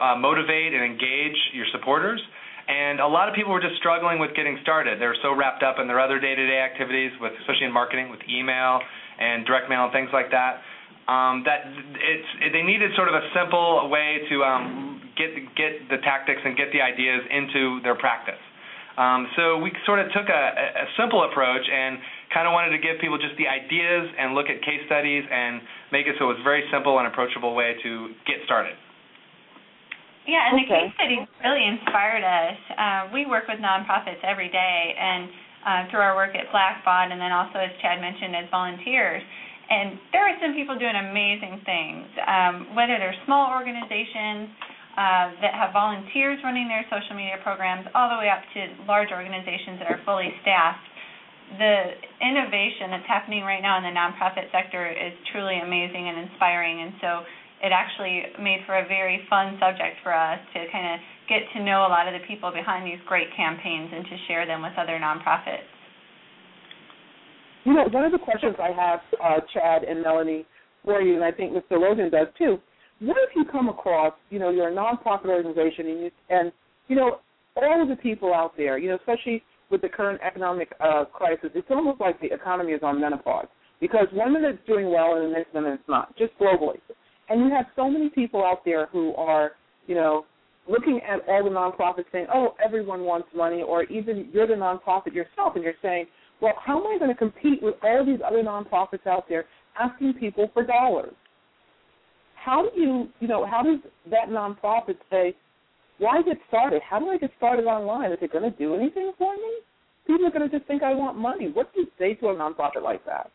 uh, motivate and engage your supporters. And a lot of people were just struggling with getting started. They were so wrapped up in their other day-to-day activities, with especially in marketing, with email and direct mail and things like that. Um, they needed sort of a simple way to um, get get the tactics and get the ideas into their practice. Um, so we sort of took a simple approach and kind of wanted to give people just the ideas and look at case studies and make it so it was a very simple and approachable way to get started. Yeah, and okay. the case studies really inspired us. Uh, we work with nonprofits every day, and uh, through our work at Blackbaud, and then also, as Chad mentioned, as volunteers. And there are some people doing amazing things, um, whether they're small organizations uh, that have volunteers running their social media programs, all the way up to large organizations that are fully staffed the innovation that's happening right now in the nonprofit sector is truly amazing and inspiring, and so it actually made for a very fun subject for us to kind of get to know a lot of the people behind these great campaigns and to share them with other nonprofits. You know, one of the questions I have, uh, Chad and Melanie, for you, and I think Mr. Logan does too. What if you come across, you know, you're a nonprofit organization, and you, and you know, all of the people out there, you know, especially with the current economic uh, crisis, it's almost like the economy is on menopause because one minute it's doing well and the next minute it's not, just globally. And you have so many people out there who are, you know, looking at all the nonprofits saying, oh, everyone wants money, or even you're the nonprofit yourself and you're saying, well, how am I going to compete with all these other nonprofits out there asking people for dollars? How do you, you know, how does that nonprofit say, why get started? How do I get started online? Is it going to do anything for me? People are going to just think I want money. What do you say to a nonprofit like that?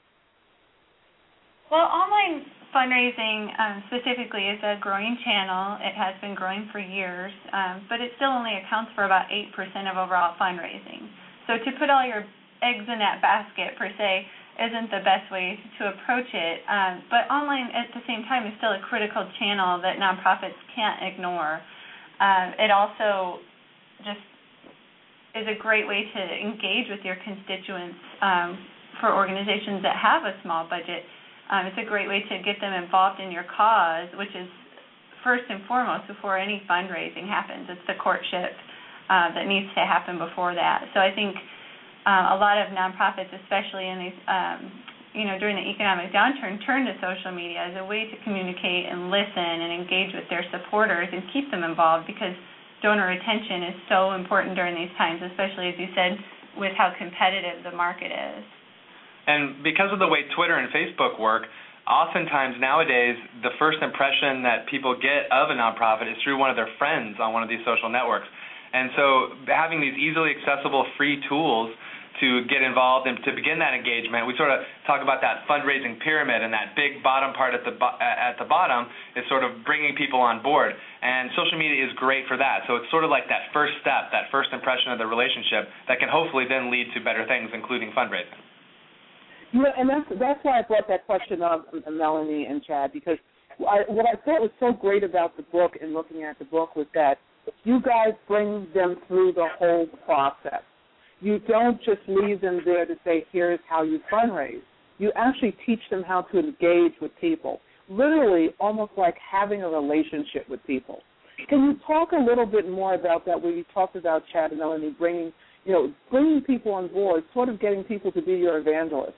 Well, online fundraising um, specifically is a growing channel. It has been growing for years, um, but it still only accounts for about 8% of overall fundraising. So to put all your eggs in that basket, per se, isn't the best way to approach it. Um, but online, at the same time, is still a critical channel that nonprofits can't ignore. Um, it also just is a great way to engage with your constituents um, for organizations that have a small budget. Um, it's a great way to get them involved in your cause, which is first and foremost before any fundraising happens. It's the courtship uh, that needs to happen before that. So I think uh, a lot of nonprofits, especially in these, um, you know, during the economic downturn, turn to social media as a way to communicate and listen and engage with their supporters and keep them involved because donor retention is so important during these times, especially as you said, with how competitive the market is. And because of the way Twitter and Facebook work, oftentimes nowadays the first impression that people get of a nonprofit is through one of their friends on one of these social networks. And so having these easily accessible free tools to get involved and to begin that engagement. We sort of talk about that fundraising pyramid, and that big bottom part at the bo- at the bottom is sort of bringing people on board. And social media is great for that. So it's sort of like that first step, that first impression of the relationship that can hopefully then lead to better things, including fundraising. Yeah, and that's that's why I brought that question up, Melanie and Chad, because I, what I thought was so great about the book and looking at the book was that you guys bring them through the whole process. You don't just leave them there to say, here's how you fundraise. You actually teach them how to engage with people, literally almost like having a relationship with people. Can you talk a little bit more about that? Where you talked about Chad and Melanie bringing, you know, bringing people on board, sort of getting people to be your evangelists.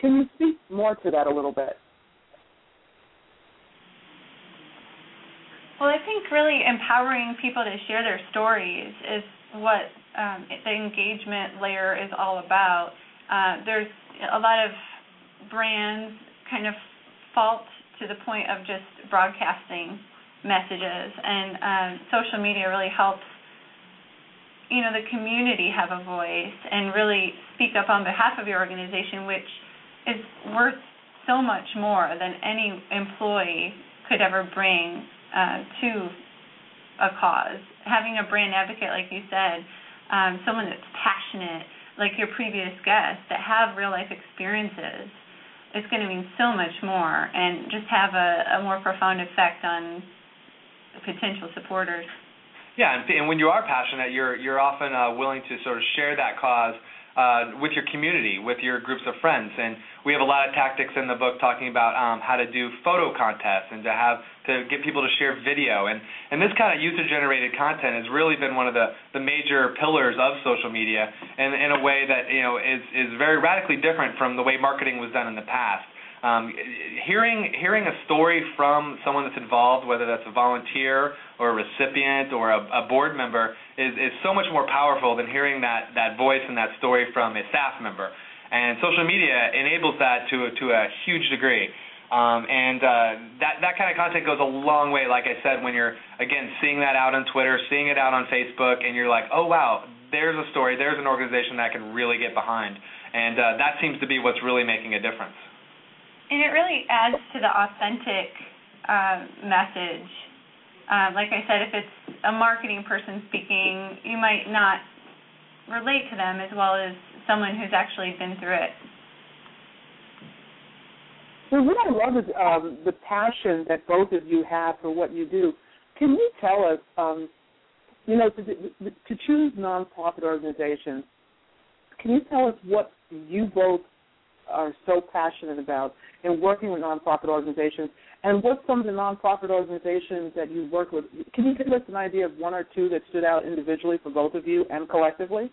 Can you speak more to that a little bit? Well, I think really empowering people to share their stories is what um, the engagement layer is all about. Uh, there's a lot of brands kind of fault to the point of just broadcasting messages, and um, social media really helps you know the community have a voice and really speak up on behalf of your organization, which is worth so much more than any employee could ever bring uh, to a cause. Having a brand advocate, like you said, um, someone that's passionate, like your previous guest, that have real life experiences, it's going to mean so much more and just have a, a more profound effect on potential supporters. Yeah, and, and when you are passionate, you're you're often uh, willing to sort of share that cause uh, with your community, with your groups of friends. And we have a lot of tactics in the book talking about um, how to do photo contests and to have to get people to share video. And and this kind of user generated content has really been one of the the major pillars of social media, and in a way that you know is is very radically different from the way marketing was done in the past. Um, hearing hearing a story from someone that's involved, whether that's a volunteer or a recipient or a, a board member, is, is so much more powerful than hearing that that voice and that story from a staff member. And social media enables that to to a huge degree. Um, and uh, that that kind of content goes a long way. Like I said, when you're again seeing that out on Twitter, seeing it out on Facebook, and you're like, oh wow, there's a story, there's an organization that I can really get behind, and uh, that seems to be what's really making a difference and it really adds to the authentic uh, message. Uh, like I said, if it's a marketing person speaking, you might not relate to them as well as someone who's actually been through it. Well, what I love is um, the passion that both of you have for what you do. Can you tell us, um, you know, to, to choose nonprofit organizations? Can you tell us what you both are so passionate about in working with nonprofit organizations? And what some of the nonprofit organizations that you work with? Can you give us an idea of one or two that stood out individually for both of you and collectively?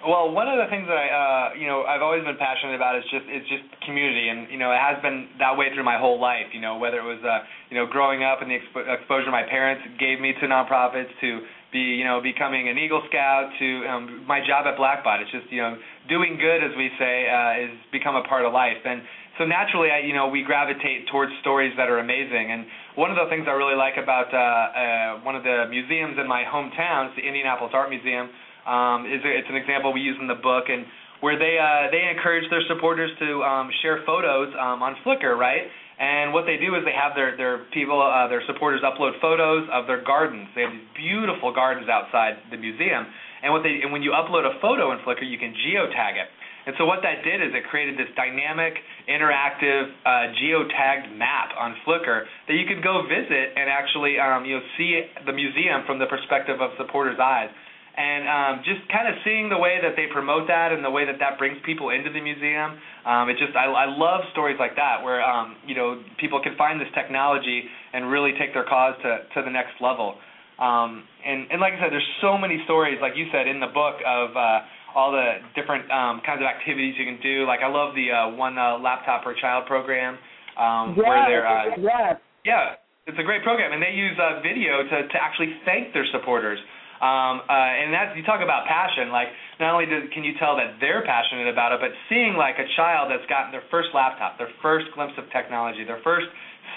Well, one of the things that I, uh, you know, I've always been passionate about is just it's just community, and you know, it has been that way through my whole life. You know, whether it was, uh, you know, growing up and the expo- exposure my parents gave me to nonprofits, to be you know becoming an Eagle Scout to um, my job at Blackbaud. It's just you know doing good, as we say, uh, is become a part of life. And so naturally, I, you know, we gravitate towards stories that are amazing. And one of the things I really like about uh, uh, one of the museums in my hometown, it's the Indianapolis Art Museum, um, is it's an example we use in the book and where they uh, they encourage their supporters to um, share photos um, on Flickr, right? And what they do is they have their their people, uh, their supporters upload photos of their gardens. They have these beautiful gardens outside the museum. And what they and when you upload a photo in Flickr, you can geotag it. And so what that did is it created this dynamic, interactive, uh, geotagged map on Flickr that you could go visit and actually um, you know see the museum from the perspective of supporters' eyes and um, just kind of seeing the way that they promote that and the way that that brings people into the museum. Um, it just I, I love stories like that where um, you know people can find this technology and really take their cause to to the next level. Um, and and like I said, there's so many stories, like you said in the book, of uh, all the different um, kinds of activities you can do. Like I love the uh, one uh, laptop per child program um, yes, where they're uh, yes. yeah, it's a great program, and they use uh, video to to actually thank their supporters. Um, uh, and that you talk about passion. Like not only do, can you tell that they're passionate about it, but seeing like a child that's gotten their first laptop, their first glimpse of technology, their first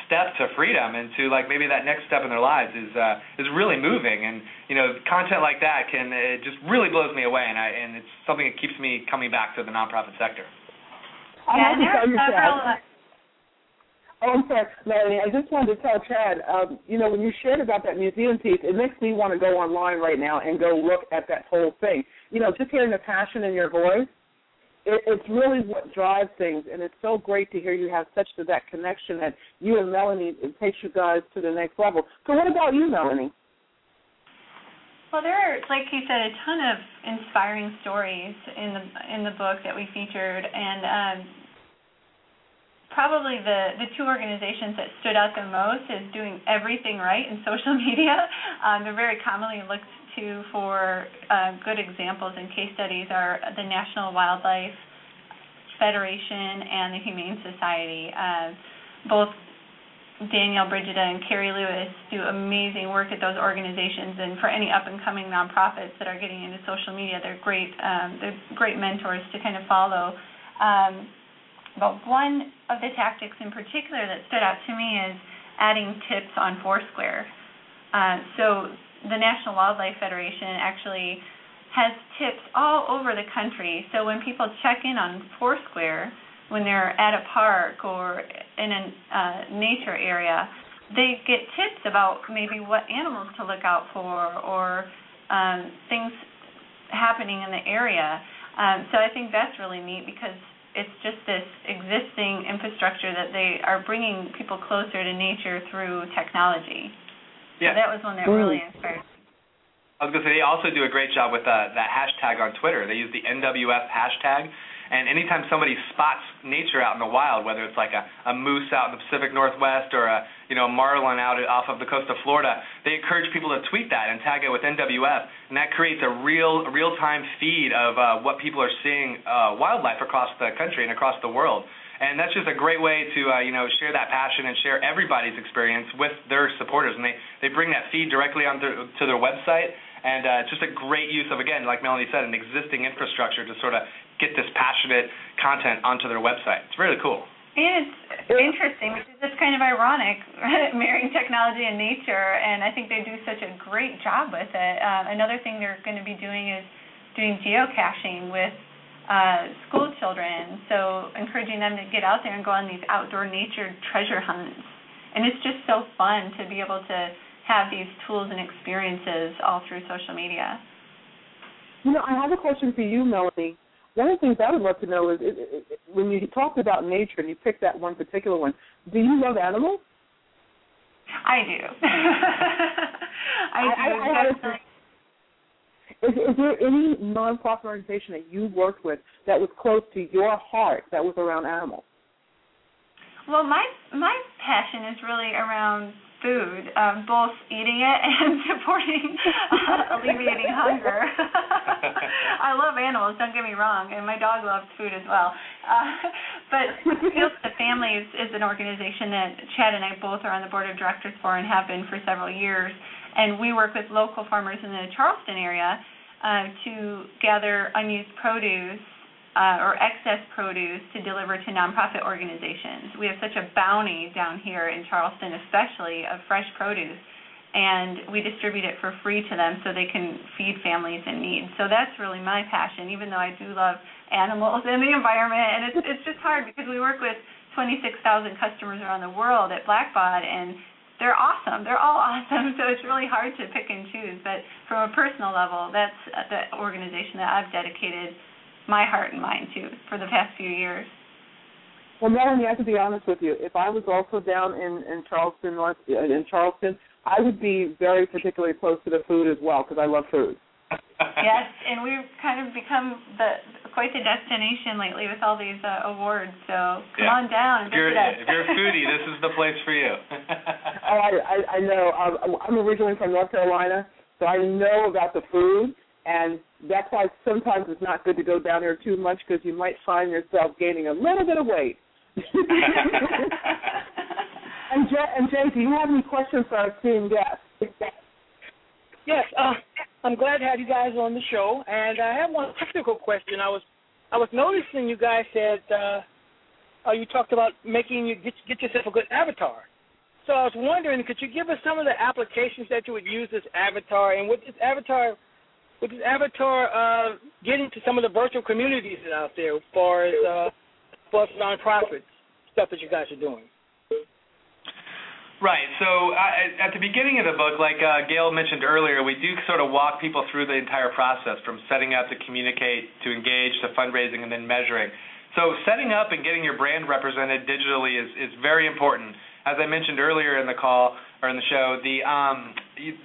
step to freedom and to like maybe that next step in their lives is uh, is really moving. And you know, content like that can it just really blows me away, and I and it's something that keeps me coming back to the nonprofit sector. Yeah, have to there are several. Oh, I'm sorry, Melanie. I just wanted to tell Chad. Um, you know, when you shared about that museum piece, it makes me want to go online right now and go look at that whole thing. You know, just hearing the passion in your voice, it, it's really what drives things, and it's so great to hear you have such a, that connection that you and Melanie it takes you guys to the next level. So, what about you, Melanie? Well, there are, like you said, a ton of inspiring stories in the in the book that we featured, and um, probably the the two organizations that stood out the most is doing everything right in social media. Um, they're very commonly looked to for uh, good examples and case studies are the National Wildlife Federation and the Humane Society. Uh, both Danielle Brigida and Carrie Lewis do amazing work at those organizations, and for any up and coming nonprofits that are getting into social media, they're great. Um, they're great mentors to kind of follow. Um, but one of the tactics in particular that stood out to me is adding tips on Foursquare. Uh, so the National Wildlife Federation actually has tips all over the country. So when people check in on Foursquare, when they're at a park or in a uh, nature area, they get tips about maybe what animals to look out for or um, things happening in the area. Um, so I think that's really neat because it's just this existing infrastructure that they are bringing people closer to nature through technology. Yeah. So that was one that really inspired. me. I was gonna say they also do a great job with uh, that hashtag on Twitter. They use the NWF hashtag, and anytime somebody spots nature out in the wild, whether it's like a, a moose out in the Pacific Northwest or a you know marlin out off of the coast of Florida, they encourage people to tweet that and tag it with NWF, and that creates a real real time feed of uh, what people are seeing uh, wildlife across the country and across the world. And that's just a great way to uh, you know share that passion and share everybody's experience with their supporters, and they they bring that feed directly onto to their website, and uh, it's just a great use of again, like Melanie said, an existing infrastructure to sort of get this passionate content onto their website. It's really cool. And it's interesting, which is just kind of ironic, marrying technology and nature, and I think they do such a great job with it. Um, another thing they're going to be doing is doing geocaching with uh, school children, so encouraging them to get out there and go on these outdoor nature treasure hunts. And it's just so fun to be able to have these tools and experiences all through social media. You know, I have a question for you, Melanie. One of the things I would love to know is, is, is, is when you talked about nature and you picked that one particular one, do you love animals? I do. I do. I- I- I- definitely. Is, is there any nonprofit organization that you worked with that was close to your heart that was around animals? Well, my my passion is really around food, um, both eating it and supporting uh, alleviating hunger. I love animals, don't get me wrong, and my dog loves food as well. Uh, but Fields to Families is an organization that Chad and I both are on the board of directors for and have been for several years. And we work with local farmers in the Charleston area uh, to gather unused produce uh, or excess produce to deliver to nonprofit organizations. We have such a bounty down here in Charleston, especially of fresh produce, and we distribute it for free to them so they can feed families in need. So that's really my passion, even though I do love animals and the environment. And it's it's just hard because we work with 26,000 customers around the world at Blackbaud, and they're awesome. They're all awesome. So it's really hard to pick and choose. But from a personal level, that's the organization that I've dedicated my heart and mind to for the past few years. Well, Melanie, I have to be honest with you. If I was also down in in Charleston, North in Charleston, I would be very particularly close to the food as well because I love food. yes, and we've kind of become the quite the destination lately with all these uh, awards. So come Yeah. on down and If you're if you're a foodie, this is the place for you. Oh, I, I, I know. Um, I'm originally from North Carolina, so I know about the food, and that's why sometimes it's not good to go down there too much because you might find yourself gaining a little bit of weight. and, Jaee, and Jaee, do you have any questions for our team guest? Yes, uh, I'm glad to have you guys on the show, and I have one technical question. I was I was noticing you guys said uh, uh, you talked about making you get get yourself a good avatar. So I was wondering, could you give us some of the applications that you would use this avatar, and with this avatar, with this avatar, uh, getting to some of the virtual communities that out there, as far as uh, for nonprofits stuff that you guys are doing. Right. So uh, at the beginning of the book, like uh, Gail mentioned earlier, we do sort of walk people through the entire process from setting up to communicate to engage to fundraising and then measuring. So setting up and getting your brand represented digitally is, is very important. As I mentioned earlier in the call or in the show, the um,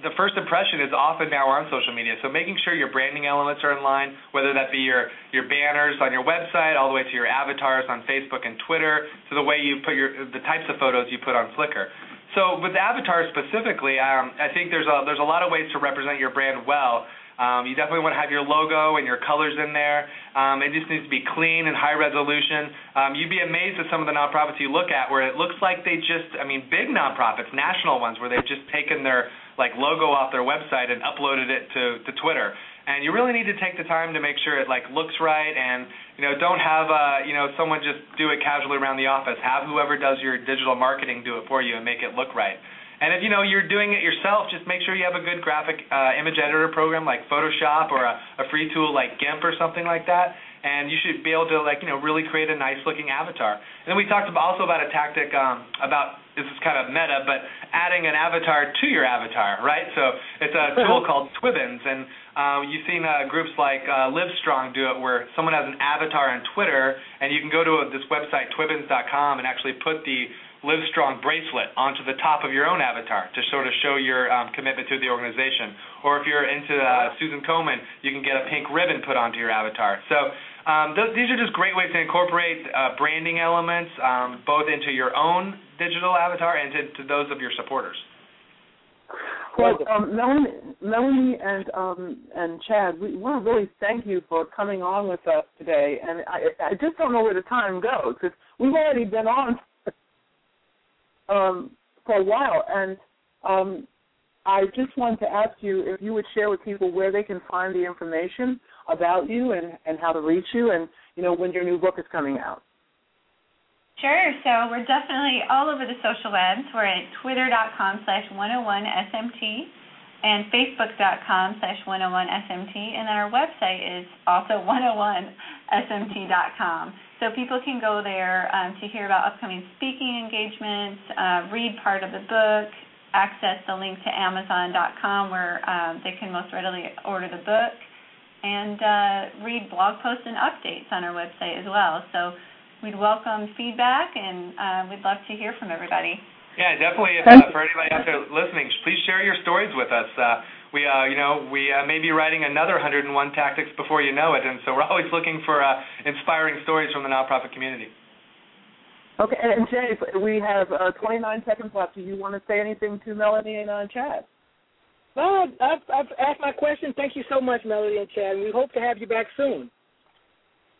the first impression is often now on social media. So making sure your branding elements are in line, whether that be your your banners on your website, all the way to your avatars on Facebook and Twitter, to the way you put your the types of photos you put on Flickr. So with avatars specifically, um, I think there's a there's a lot of ways to represent your brand well. Um, you definitely want to have your logo and your colors in there. Um, it just needs to be clean and high resolution. Um, you'd be amazed at some of the nonprofits you look at where it looks like they just, I mean, big nonprofits, national ones, where they've just taken their like logo off their website and uploaded it to to Twitter. And you really need to take the time to make sure it like looks right and you know don't have uh, you know someone just do it casually around the office. Have whoever does your digital marketing do it for you and make it look right. And if you know you're doing it yourself, just make sure you have a good graphic uh, image editor program like Photoshop or a, a free tool like GIMP or something like that. And you should be able to like you know really create a nice looking avatar. And then we talked about, also about a tactic um, about this is kind of meta, but adding an avatar to your avatar, right? So it's a tool called Twibbons, and uh, you've seen uh, groups like uh, Livestrong do it, where someone has an avatar on Twitter, and you can go to a, this website Twibbons.com and actually put the Livestrong bracelet onto the top of your own avatar to sort of show your um, commitment to the organization. Or if you're into uh, Susan Komen, you can get a pink ribbon put onto your avatar. So um, th- these are just great ways to incorporate uh, branding elements um, both into your own digital avatar and to, to those of your supporters. Well, um, Melanie, Melanie and um, and Chad, we want to really thank you for coming on with us today. And I, I just don't know where the time goes because we've already been on um, for a while, and um, I just wanted to ask you if you would share with people where they can find the information about you and, and how to reach you, and you know when your new book is coming out. Sure. So we're definitely all over the social webs. We're at twitter.com slash 101SMT and facebook.com slash 101SMT. And then our website is also 101SMT.com. So people can go there um, to hear about upcoming speaking engagements, uh, read part of the book, access the link to Amazon.com where um, they can most readily order the book, and uh, read blog posts and updates on our website as well. So we'd welcome feedback, and uh, we'd love to hear from everybody. Yeah, definitely. If, uh, for anybody out there listening, please share your stories with us. Uh, we uh, you know we uh, may be writing another 101 tactics before you know it, and so we're always looking for uh, inspiring stories from the nonprofit community. Okay, and Jaee, we have uh, 29 seconds left. Do you want to say anything to Melanie and uh, Chad? No, I've, I've asked my question. Thank you so much, Melanie and Chad. We hope to have you back soon.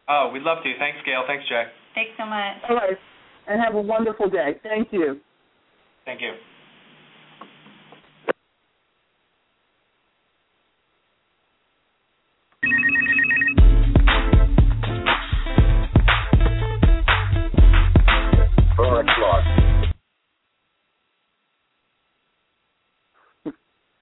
Oh, we'd love to. Thanks, Gail. Thanks, Jaee. Thanks so much. All right. And have a wonderful day. Thank you. Thank you. Burn clock.